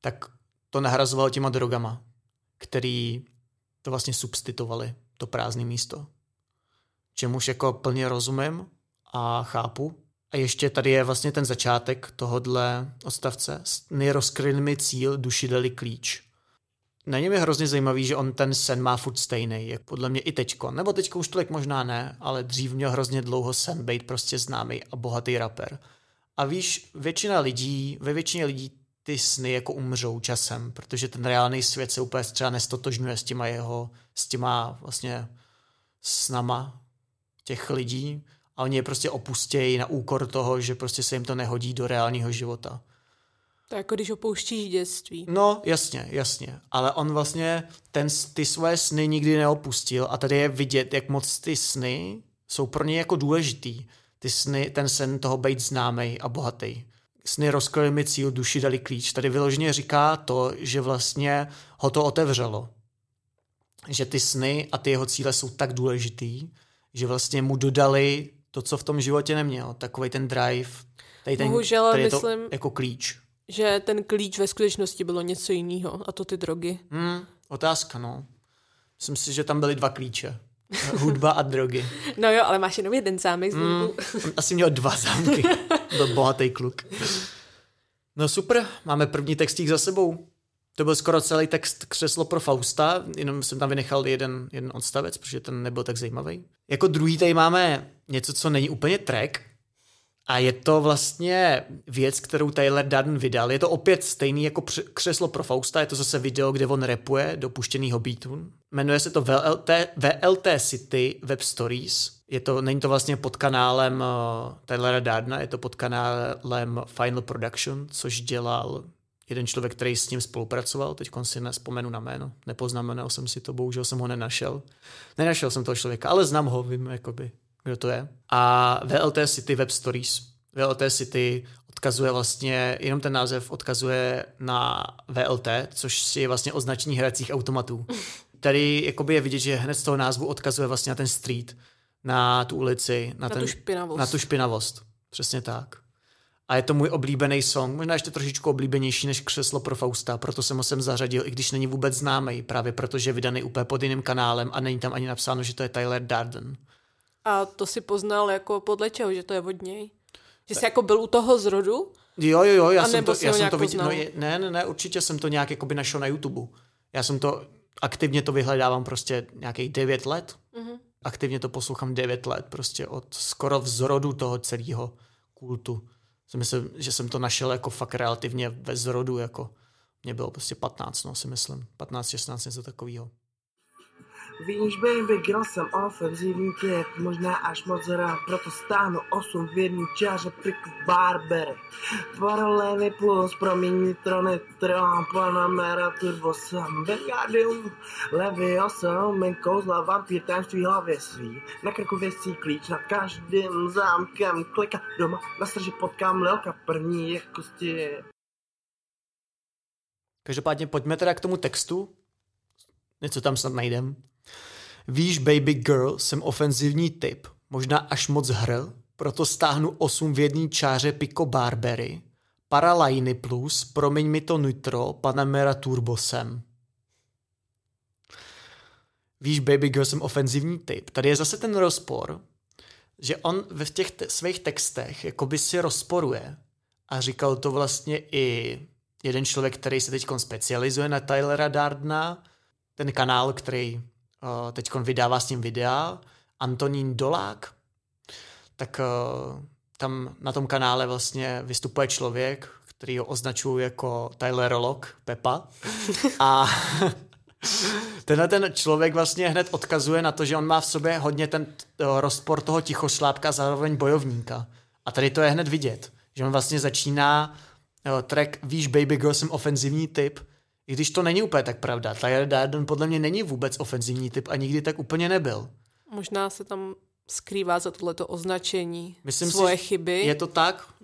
tak to nahrazoval těma drogama, který to vlastně substitovali, to prázdné místo. Čemuž jako plně rozumím a chápu. A ještě tady je vlastně ten začátek tohodle odstavce. Sny rozkryly mi cíl, duši klíč. Na něm je hrozně zajímavý, že on ten sen má furt stejný, jak podle mě i teďko. Nebo teďko už tolik možná ne, ale dřív měl hrozně dlouho sen být prostě známý a bohatý rapper. A víš, většina lidí, ve většině lidí ty sny jako umřou časem, protože ten reálný svět se úplně třeba nestotožňuje s těma jeho, s těma vlastně snama těch lidí a oni je prostě opustějí na úkor toho, že prostě se jim to nehodí do reálného života. To jako když opouštíš dětství. No, jasně, jasně. Ale on vlastně ten, ty svoje sny nikdy neopustil a tady je vidět, jak moc ty sny jsou pro něj jako důležitý. Ty sny, ten sen toho být známý a bohatý. Sny rozkryly mi cíl, duši dali klíč. Tady vyloženě říká to, že vlastně ho to otevřelo. Že ty sny a ty jeho cíle jsou tak důležitý, že vlastně mu dodali to, co v tom životě neměl. Takový ten drive, tady, ten, Bohužel, tady je to myslím- jako klíč. Že ten klíč ve skutečnosti bylo něco jiného, a to ty drogy. Hmm, otázka, no. Myslím si, že tam byly dva klíče. Hudba a drogy. No jo, ale máš jenom jeden zámek z Mm, asi měl dva zámky. Byl bohatý kluk. No super, máme první textík za sebou. To byl skoro celý text Křeslo pro Fausta, jenom jsem tam vynechal jeden, jeden odstavec, protože ten nebyl tak zajímavý. Jako druhý tady máme něco, co není úplně track, a je to vlastně věc, kterou Taylor Durden vydal. Je to opět stejný jako křeslo pro Fausta, je to zase video, kde on repuje do puštěnýho beatu. Jmenuje se to VLT, VLT City Web Stories. Je to, není to vlastně pod kanálem uh, Taylora Dardena, je to pod kanálem Final Production, což dělal jeden člověk, který s ním spolupracoval, teď si nespomenu na jméno, nepoznamenal jsem si to, bohužel jsem ho nenašel. Nenašel jsem toho člověka, ale znám ho, vím, jakoby, kdo to je. A VLT City Web Stories. VLT City odkazuje vlastně, jenom ten název odkazuje na VLT, což je vlastně označení hracích automatů. Tady jakoby je vidět, že hned z toho názvu odkazuje vlastně na ten street, na tu ulici, na, Na ten, tu špinavost. Na tu špinavost. Přesně tak. A je to můj oblíbený song, možná ještě trošičku oblíbenější než Křeslo pro Fausta, proto jsem ho sem zařadil, i když není vůbec známý, právě protože je vydaný úplně pod jiným kanálem a není tam ani napsáno, že to je Tyler Darden. A to si poznal jako podle čeho, že to je od něj? Že jsi jako byl u toho zrodu? Jo, jo, jo, já jsem to, já jsem to viděl, no, je, ne, ne, ne, určitě jsem to nějak jakoby našel na YouTube. Já jsem to, aktivně to vyhledávám prostě nějakých 9 let. Mhm. Aktivně to poslouchám 9 let, prostě od skoro vzrodu toho celého kultu. Si myslím, že jsem to našel jako fakt relativně ve zrodu, jako mě bylo prostě 15, no si myslím. 15, 16, něco takového. Víš, baby, girl, jsem ofenzivní typ, možná až moc rád, proto stáhnu osm v jedný čáře prikl barbery. Paralelní puls, promění trony, tron, Panamera, turbo sam, Bengardium, Leviosa, men kouzla, vampír, tajemství hlavě svý. Na krku věcí klíč nad každým zámkem, klika doma, na srži potkám lelka, první je kosti. Každopádně pojďme teda k tomu textu. Něco tam snad najdem. Víš, baby girl, jsem ofenzivní typ, možná až moc hr, proto stáhnu 8 v jedné čáře Pico Barbery. Paralajny plus, promiň mi to nitro, Panamera Turbosem. Víš, baby girl, jsem ofenzivní typ. Tady je zase ten rozpor, že on ve těch te- svých textech jakoby si rozporuje. A říkal to vlastně i jeden člověk, který se teď specializuje na Tylera Dardna, ten kanál, který teď vydává s ním videa, Antonín Dolák, tak uh, tam na tom kanále vlastně vystupuje člověk, který ho označují jako Tylerolog, Pepa. A tenhle ten člověk vlastně hned odkazuje na to, že on má v sobě hodně ten uh, rozpor toho tichošlápka zároveň bojovníka. A tady to je hned vidět, že on vlastně začíná track Víš, baby girl, jsem ofenzivní typ, i když to není úplně tak pravda. Tyler Darden podle mě není vůbec ofenzivní typ a nikdy tak úplně nebyl. Možná se tam skrývá za tohleto označení Myslím svoje si, chyby. Je to tak?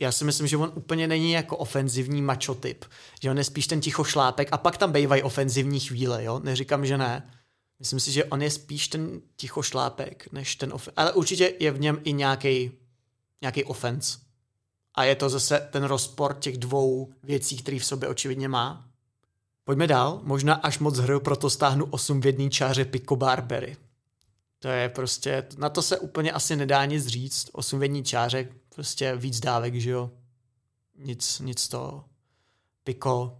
Já si myslím, že on úplně není jako ofenzivní macho typ. Že on je spíš ten ticho šlápek a pak tam bývají ofenzivní chvíle, jo? Neříkám, že ne. Myslím si, že on je spíš ten ticho šlápek, než ten ofen... Ale určitě je v něm i nějaký nějaký ofens. A je to zase ten rozpor těch dvou věcí, který v sobě očividně má. Pojďme dál. Možná až moc hraju, proto stáhnu 8 v jedné čáře Pico Barbery. To je prostě, na to se úplně asi nedá nic říct. 8 v jedné čáře, prostě víc dávek, že jo. Nic, nic to. Pico,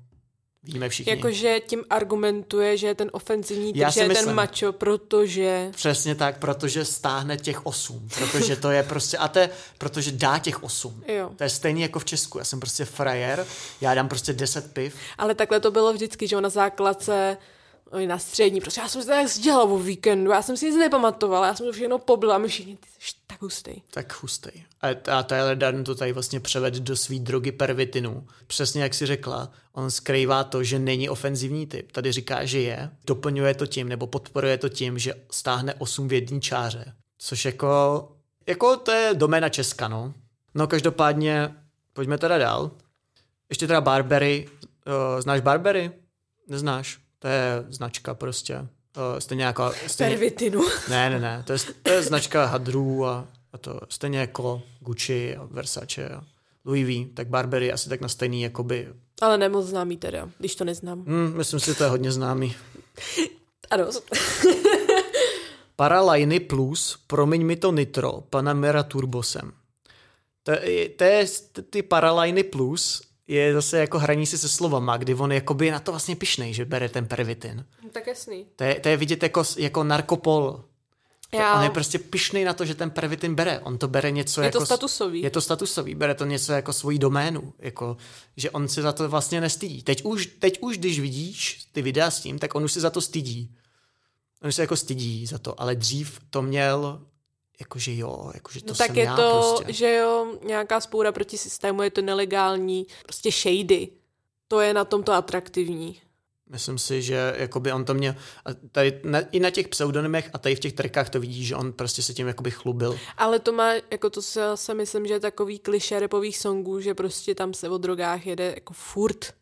víme všichni. Jakože tím argumentuje, že je ten ofenzivní typ, že je myslím. ten macho, protože... Přesně tak, protože stáhne těch 8. Protože to je prostě, a to je, protože dá těch 8. Jo. To je stejný jako v Česku. Já jsem prostě frajer, já dám prostě 10 piv. Ale takhle to bylo vždycky, že na základce na střední, prostě já jsem se tak dělal o víkendu, já jsem si nic nepamatovala, já jsem to všechno pobyla a my všichni, ty jsi tak hustý. Tak hustej. A, a Tyler Darden to tady vlastně převedl do svý drogy pervitinu. Přesně jak si řekla, on skrývá to, že není ofenzivní typ. Tady říká, že je. Doplňuje to tím, nebo podporuje to tím, že stáhne 8 v jedné čáře. Což jako, jako to je doména Česka, no. No každopádně, pojďme teda dál. Ještě teda Barbery. Uh, znáš Barbery? Neznáš. To je značka prostě. Uh, stejně jako... Stejně, Pervitinu. ne, ne, ne, to je, to je značka hadrů a, a to stejně jako Gucci a Versace a Louis V, tak Burberry je asi tak na stejný jakoby, Ale nemoc známý teda, když to neznám. hm, myslím si, že to je hodně známý. Ano. Paraliny plus, promiň mi to nitro, Panamera Turbosem. To je, to je ty Paraliny plus je zase jako hraní si se slovama, kdy on jakoby je na to vlastně pišnej, že bere ten pervitin. tak jasný. To je, to je vidět jako, jako narkopol. Já, On je prostě pišnej na to, že ten pervitin bere. On to bere něco je jako... to statusový. Je to statusový, bere to něco jako svoji doménu, jako, že on si za to vlastně nestydí. Teď už, teď už, když vidíš ty videa s tím, tak on už si za to stydí. On se jako stydí za to, ale dřív to měl, jakože jo, jakože to no, tak jsem je já to, prostě. že jo, nějaká spoura proti systému, je to nelegální, prostě shady. To je na tomto atraktivní. Myslím si, že jakoby on to měl, a tady na, i na těch pseudonymech a tady v těch trikách to vidíš, že on prostě se tím jakoby chlubil. Ale to má, jako to se, se myslím, že je takový kliše repových songů, že prostě tam se o drogách jede jako furt.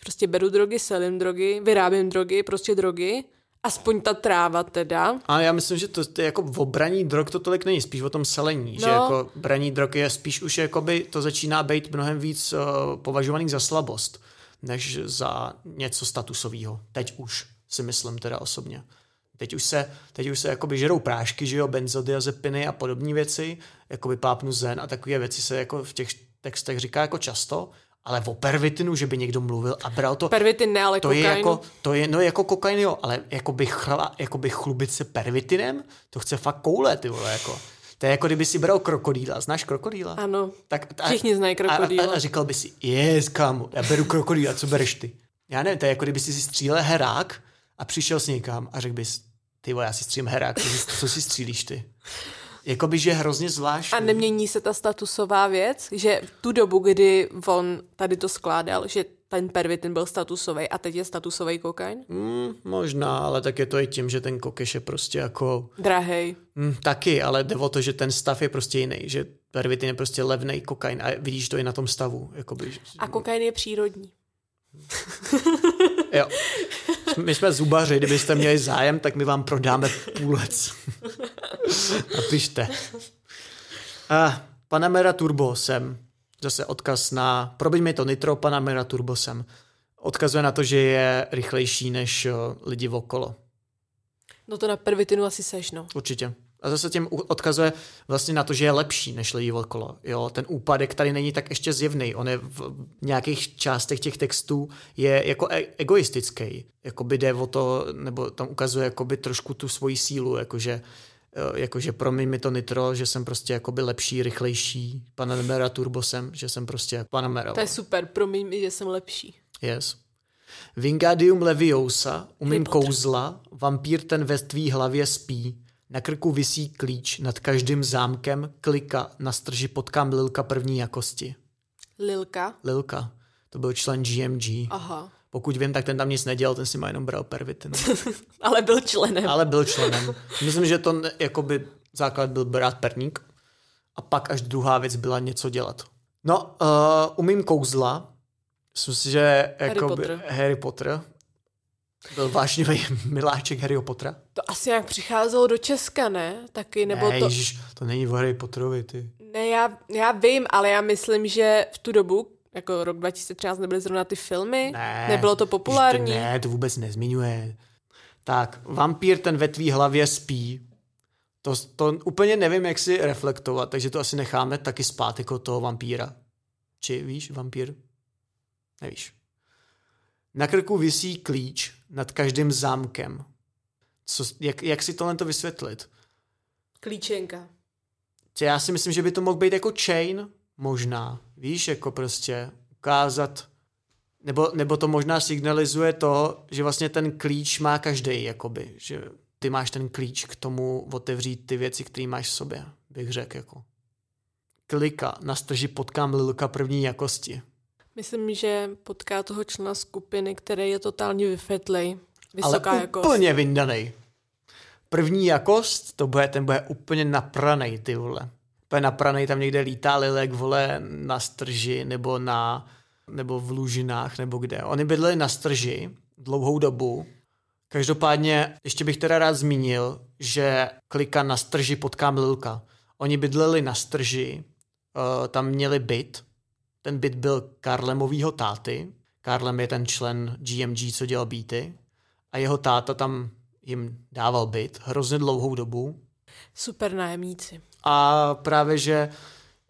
Prostě beru drogy, selím drogy, vyrábím drogy, prostě drogy. Aspoň ta tráva teda. A já myslím, že to, to je jako v obraní drog to tolik není, spíš o tom selení, že No. jako braní drog je spíš už jakoby, to začíná být mnohem víc uh, považovaný za slabost, než za něco statusového. Teď už si myslím teda osobně. Teď už se, teď už se jakoby žerou prášky, že jo, benzodiazepiny a podobné věci, jakoby pápnu zen a takové věci se jako v těch textech říká jako často, ale o pervitinu, že by někdo mluvil a bral to, Pervitin ne, ale to je kokain. jako, to je, no jako kokain jo, ale jako by, chla, jako by chlubit se pervitinem, to chce fakt koule, ty vole, jako. To je jako kdyby si bral krokodýla. Znáš krokodýla? Ano, Tak, a, Všichni znají krokodýla. A, a, a říkal by si, yes, kámo, já beru krokodýla, co bereš ty? Já nevím, to je jako kdyby si střílel herák a přišel s někam a řekl bys, ty vole, já si střílím herák, co si střílíš ty? Jakoby, že je hrozně zvláštní. A nemění se ta statusová věc, že v tu dobu, kdy on tady to skládal, že ten pervitin byl statusový a teď je statusový kokain? Hmm, možná, ale tak je to i tím, že ten kokeš je prostě jako Drahej. Hmm, taky, ale jde o to, že ten stav je prostě jiný, že pervitin je prostě levný kokain a vidíš to i na tom stavu. Jakoby, že- A kokain je přírodní. jo. My jsme zubaři, kdybyste měli zájem, tak my vám prodáme půlec. Napište. Uh, Panamera Turbo sem. Zase odkaz na, probiň mi to nitro, Panamera Turbo sem. Odkazuje na to, že je rychlejší než uh, lidi okolo. No to na pervitinu asi seš, no. Určitě. A zase tím odkazuje vlastně na to, že je lepší než lidi okolo. Jo, ten úpadek tady není tak ještě zjevný. On je v nějakých částech těch textů je jako e- egoistický. Jakoby jde o to, nebo tam ukazuje jakoby trošku tu svoji sílu, jakože eh, jakože promiň mi to nitro, že jsem prostě jakoby lepší, rychlejší, Panamera Turbo jsem, že jsem prostě jak Panamera. To je super, promiň mi, že jsem lepší. Yes. Vingadium leviosa, umím Harry kouzla, vampír ten ve tvý hlavě spí, na krku visí klíč, nad každým zámkem klika, na strži potkám Lilka první jakosti. Lilka. Lilka, to byl člen GMG. Aha. Pokud vím, tak ten tam nic nedělal, ten si má jenom bral pervitinu. Ale byl členem. Ale byl členem. Myslím, že to jakoby základ byl brát perník a pak až druhá věc byla něco dělat. No, uh, umím kouzla. Myslím si, že Harry jakoby Potter. Harry Potter byl vášnivý miláček Harryho Pottera. To asi nějak přicházelo do Česka, ne? Taky, nebo ne, to... Ježiš, to není o Harry Potterovi, ty. Ne, já, já vím, ale já myslím, že v tu dobu, jako rok 2013, nebyly zrovna ty filmy? Ne. Nebylo to populární? To ne, to vůbec nezmiňuje. Tak, vampír ten ve tvý hlavě spí. To, to úplně nevím, jak si reflektovat, takže to asi necháme taky spát jako toho vampíra. Či víš, vampír? Nevíš. Na krku visí klíč nad každým zámkem. Co, jak, jak si tohle to vysvětlit? Klíčenka. Já si myslím, že by to mohl být jako chain, možná. Víš, jako prostě ukázat, nebo, nebo to možná signalizuje to, že vlastně ten klíč má každý, jakoby, že ty máš ten klíč k tomu otevřít ty věci, které máš v sobě, bych řekl, jako. Klika, na strži potkám Lilka první jakosti. Myslím, že potká toho člena skupiny, který je totálně vyfetlej. Vysoká Ale jakost. úplně vyndanej. První jakost, to bude, ten bude úplně napranej, ty vole. Úplně napranej, tam někde lítá Lilek, vole, na strži, nebo na, nebo v Lužinách, nebo kde. Oni bydleli na strži dlouhou dobu. Každopádně ještě bych teda rád zmínil, že klika na strži potkám Lilka. Oni bydleli na strži, uh, tam měli byt, ten byt byl Karlemovýho táty. Karlem je ten člen GMG, co dělal beaty. A jeho táta tam jim dával byt hrozně dlouhou dobu. Super nájemníci. A právě, že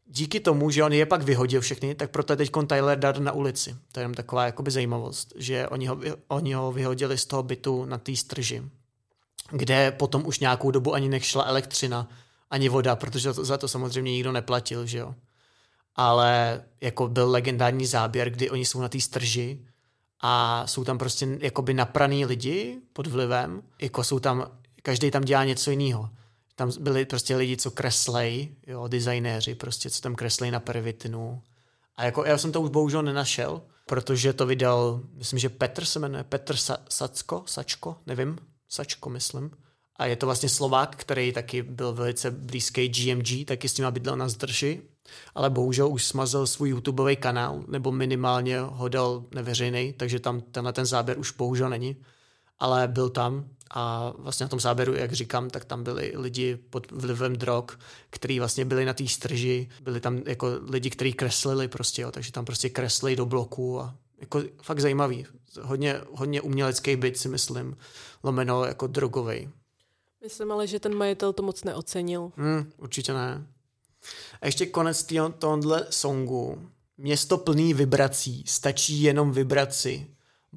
díky tomu, že on je pak vyhodil všechny, tak proto je teď Tyler Durden na ulici. To je jenom taková jakoby zajímavost, že oni ho, oni ho vyhodili z toho bytu na té strži, kde potom už nějakou dobu ani nešla elektřina, ani voda, protože to, za to samozřejmě nikdo neplatil, že jo. Ale jako byl legendární záběr, kdy oni jsou na té strži a jsou tam prostě jakoby napraný lidi pod vlivem, jako jsou tam, každý tam dělá něco jiného. Tam byli prostě lidi, co kreslej, jo, designéři prostě, co tam kreslej na pervitinu. A jako já jsem to už bohužel nenašel, protože to vydal, myslím, že Petr se jmenuje, Petr Sa- Sacko, Sačko, nevím, Sačko myslím. A je to vlastně Slovák, který taky byl velice blízký GMG, taky s nima bydlel na zdrži, ale bohužel už smazal svůj YouTubeový kanál, nebo minimálně ho dal neveřejný, takže tam tenhle ten záběr už bohužel není. Ale byl tam a vlastně na tom záběru, jak říkám, tak tam byli lidi pod vlivem drog, kteří vlastně byli na té strži, byli tam jako lidi, kteří kreslili prostě, jo, takže tam prostě kreslili do bloku a jako fakt zajímavý. Hodně, hodně umělecký byt si myslím, lomeno jako drogovej. Myslím ale, že ten majitel to moc neocenil. Hmm, určitě ne. A ještě konec tohohle songu. Město plný vibrací, stačí jenom vibraci.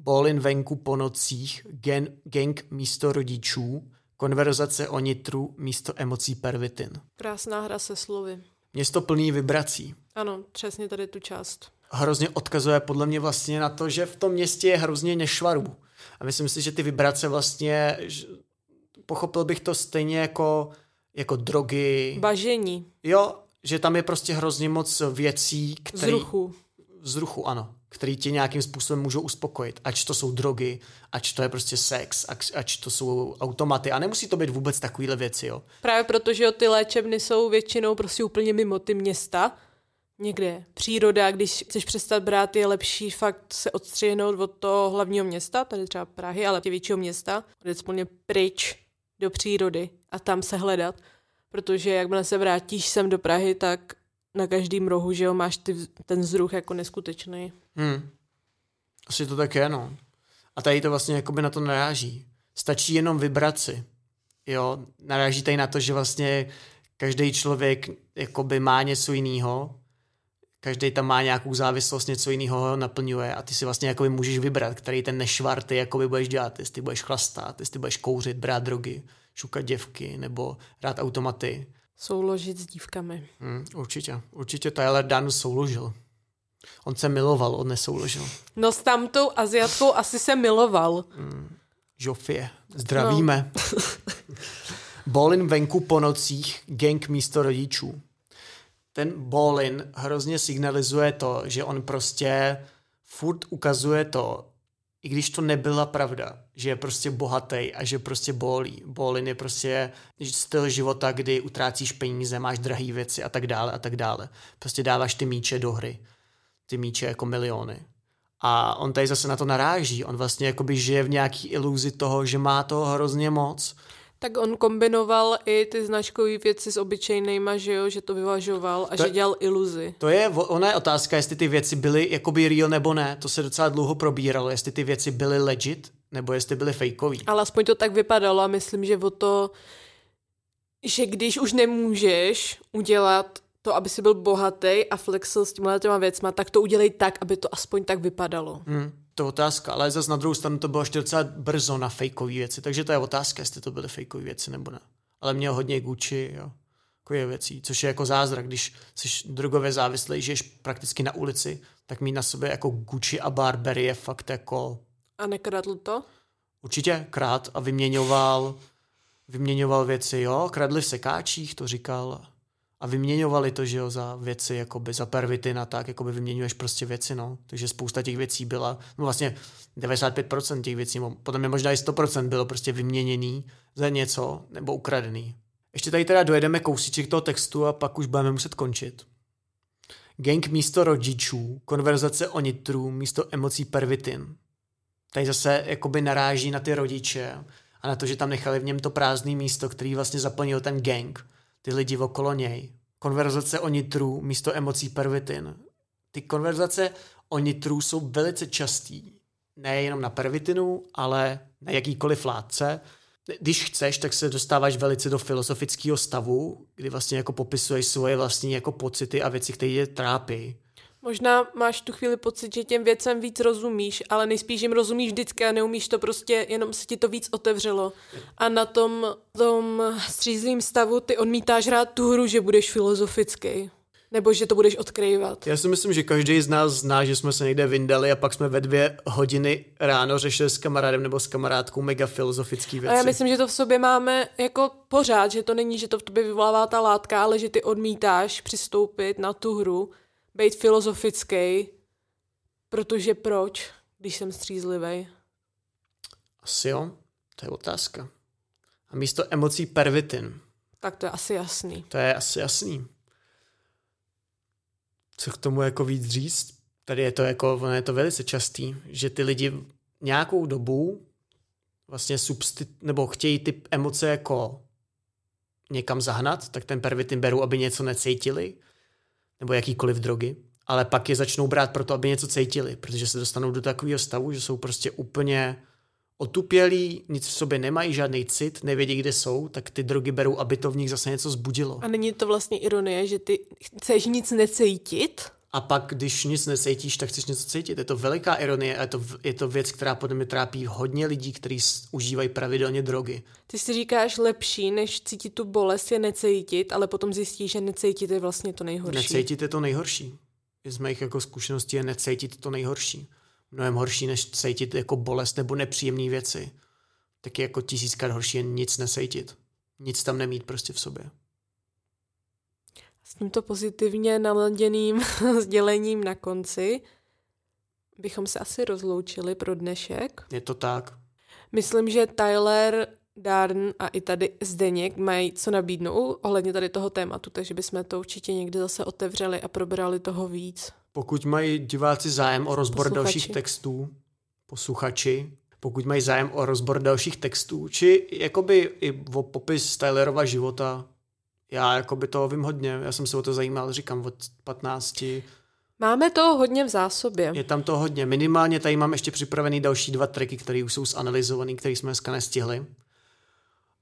Bolin venku po nocích, gen, gang místo rodičů, konverzace o nitru místo emocí pervitin. Krásná hra se slovy. Město plný vibrací. Ano, přesně tady tu část. Hrozně odkazuje podle mě vlastně na to, že v tom městě je hrozně nešvarů. A myslím si, že ty vibrace vlastně, že- pochopil bych to stejně jako, jako drogy. Bažení. Jo, že tam je prostě hrozně moc věcí, který... Vzruchu. Vzruchu, ano. Který tě nějakým způsobem můžou uspokojit. Ať to jsou drogy, ať to je prostě sex, ať, ať to jsou automaty. A nemusí to být vůbec takovýhle věci, jo. Právě protože jo, ty léčebny jsou většinou prostě úplně mimo ty města. Někde příroda, když chceš přestat brát, je lepší fakt se odstřihnout od toho hlavního města, tady třeba Prahy, ale tě většího města, jít úplně pryč do přírody a tam se hledat. protože jakmile se vrátíš sem do Prahy, tak na každém rohu, že jo, máš ty, ten vzruch jako neskutečný. Hmm. Asi to tak je, no. A tady to vlastně jakoby na to naráží. Stačí jenom vybrat si. Jo, naráží tady na to, že vlastně každý člověk jakoby má něco jiného, každý tam má nějakou závislost, něco jiného ho naplňuje a ty si vlastně jakoby můžeš vybrat, který ten nešvar ty jakoby budeš dělat, jestli budeš chlastat, jestli budeš kouřit, brát drogy, šukat děvky nebo hrát automaty. Souložit s dívkami. Hmm, určitě, určitě Tyler Dan souložil. On se miloval, on nesouložil. No s tamtou Aziatkou asi se miloval. Žofie, zdravíme. No. Bolin venku po nocích, gang místo rodičů. Ten Bolin hrozně signalizuje to, že on prostě furt ukazuje to, i když to nebyla pravda, že je prostě bohatý a že prostě bolí. Bolin je prostě styl života, kdy utrácíš peníze, máš drahé věci a tak dále a tak dále. Prostě dáváš ty míče do hry. Ty míče jako miliony. A on tady zase na to naráží. On vlastně jakoby žije v nějaký iluzi toho, že má toho hrozně moc. Tak on kombinoval i ty značkové věci s obyčejnýma, že jo, že to vyvažoval a To- že dělal iluzi. To je, ona je otázka, jestli ty věci byly jakoby real nebo ne. To se docela dlouho probíralo, jestli ty věci byly legit, nebo jestli byly fejkový. Ale aspoň to tak vypadalo a myslím, že o to, že když už nemůžeš udělat to, aby si byl bohatý a flexil s těma těma věcma, tak to udělej tak, aby to aspoň tak vypadalo. Hmm, to je otázka, ale zase na druhou stranu to bylo ještě docela brzo na fejkové věci, takže to je otázka, jestli to byly fejkové věci nebo ne. Ale měl hodně Gucci, jo, takové věcí, což je jako zázrak, když jsi drogově závislý, žiješ prakticky na ulici, tak mít na sobě jako Gucci a Burberry je fakt jako A nekradl to? určitě krát a vyměňoval, vyměňoval věci, jo, kradli v sekáčích, to říkal, a vyměňovali to, že jo, za věci, jakoby za pervitin a tak, jakoby vyměňuješ prostě věci, no. Takže spousta těch věcí byla, no vlastně 95% těch věcí, potom je možná i 100% bylo prostě vyměněný za něco nebo ukradený. Ještě tady teda dojedeme kousíček toho textu a pak už budeme muset končit. Gang místo rodičů, konverzace o nitru místo emocí pervitin. Tady zase jakoby naráží na ty rodiče a na to, že tam nechali v něm to prázdné místo, který vlastně zaplnil ten gang, ty lidi okolo něj. Konverzace o nitru místo emocí pervitin. Ty konverzace o nitru jsou velice častý. Nejenom na pervitinu, ale na jakýkoliv látce. Když chceš, tak se dostáváš velice do filozofického stavu, kdy vlastně jako popisuješ svoje vlastní jako pocity a věci, které tě trápí. Možná máš tu chvíli pocit, že těm věcem víc rozumíš, ale nejspíš jim rozumíš vždycky a neumíš to prostě, jenom se ti to víc otevřelo. A na tom, tom střízlým stavu ty odmítáš hrát tu hru, že budeš filozofický. Nebo že to budeš odkryvat. Já si myslím, že každý z nás zná, že jsme se někde vyndali a pak jsme ve dvě hodiny ráno řešili s kamarádem nebo s kamarádkou mega filozofický věci. A já myslím, že to v sobě máme jako pořád, že to není, že to v tobě vyvolává ta látka, ale že ty odmítáš přistoupit na tu hru, být filozofický, protože proč, když jsem střízlivý? Asi jo, to je otázka. A místo emocí pervitin. Tak to je asi jasný. To je asi jasný. Co k tomu jako víc říct? Tady je to jako, ono je to velice častý, že ty lidi nějakou dobu vlastně substit, nebo chtějí ty emoce jako někam zahnat, tak ten pervitin berou, aby něco necítili, nebo jakýkoliv drogy, ale pak je začnou brát proto, aby něco cítili, protože se dostanou do takového stavu, že jsou prostě úplně otupělí, nic v sobě nemají, žádný cit, nevědí, kde jsou, tak ty drogy berou, aby to v nich zase něco zbudilo. A není to vlastně ironie, že ty chceš nic necítit, A pak, když nic necítíš, tak chceš něco cítit. Je to veliká ironie a je to, je to věc, která podle mě trápí hodně lidí, kteří užívají pravidelně drogy. ty si říkáš lepší, než cítit tu bolest je necítit, ale potom zjistíš, že necítit je vlastně to nejhorší. Necítit je to nejhorší. Z mých jako zkušeností je necítit to nejhorší. Mnohem horší, než cítit jako bolest nebo nepříjemné věci. Tak je jako tisíckrát horší je nic nesejtit. Nic tam nemít prostě v sobě. S tímto pozitivně naladěným sdělením na konci bychom se asi rozloučili pro dnešek. Je to tak. Myslím, že Tyler, Darn a i tady Zdeněk mají co nabídnout ohledně tady toho tématu, takže bychom to určitě někdy zase otevřeli a probrali toho víc. Pokud mají diváci zájem o rozbor Posluchači. dalších textů, posluchači, pokud mají zájem o rozbor dalších textů, či jakoby i o popis Tylerova života, Já jako by toho vím hodně, já jsem se o to zajímal, říkám, od 15. Máme to hodně v zásobě. Je tam to hodně. Minimálně tady mám ještě připravený další dva tracky, které už jsou zanalizované, které jsme dneska nestihli.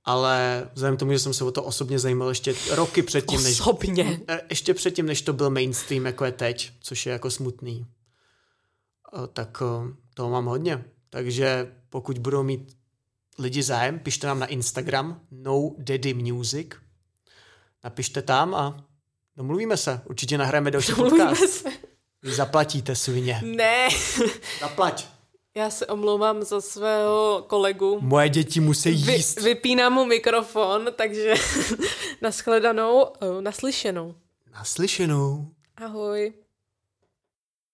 Ale vzhledem k tomu, že jsem se o to osobně zajímal ještě roky předtím, než, Osobně. Eh, ještě předtím, než to byl mainstream, jako je teď, což je jako smutný, eh, tak eh, toho mám hodně. Takže pokud budou mít lidi zájem, pište nám na Instagram no daddy music. Napište tam a domluvíme se. Určitě nahráme další Mluvíme podcast. se. Vy zaplatíte svině. Ne. Zaplať. Já se omlouvám za svého kolegu. Moje děti musí Vy, jíst. vypínám mu mikrofon, takže naschledanou, eh, naslyšenou. Naslyšenou. Ahoj.